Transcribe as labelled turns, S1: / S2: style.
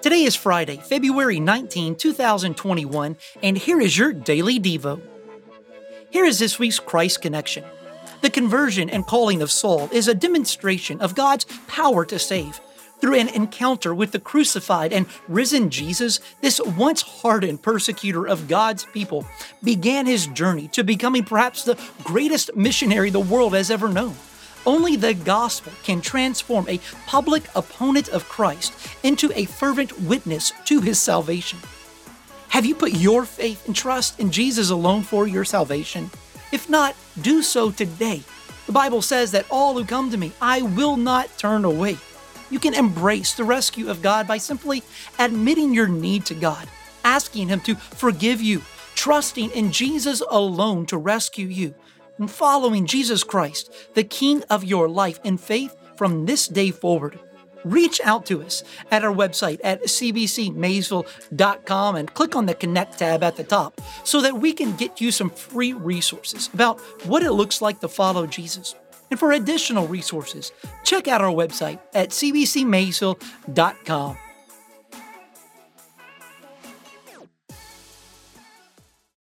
S1: Today is Friday, February 19, 2021, and here is your Daily Devo. Here is this week's Christ Connection. The conversion and calling of Saul is a demonstration of God's power to save. Through an encounter with the crucified and risen Jesus, this once hardened persecutor of God's people began his journey to becoming perhaps the greatest missionary the world has ever known. Only the gospel can transform a public opponent of Christ into a fervent witness to his salvation. Have you put your faith and trust in Jesus alone for your salvation? If not, do so today. The Bible says that all who come to me, I will not turn away. You can embrace the rescue of God by simply admitting your need to God, asking Him to forgive you, trusting in Jesus alone to rescue you, and following Jesus Christ, the King of your life in faith from this day forward. Reach out to us at our website at cbcmaysville.com and click on the Connect tab at the top so that we can get you some free resources about what it looks like to follow Jesus. And for additional resources, check out our website at cbcmaysville.com.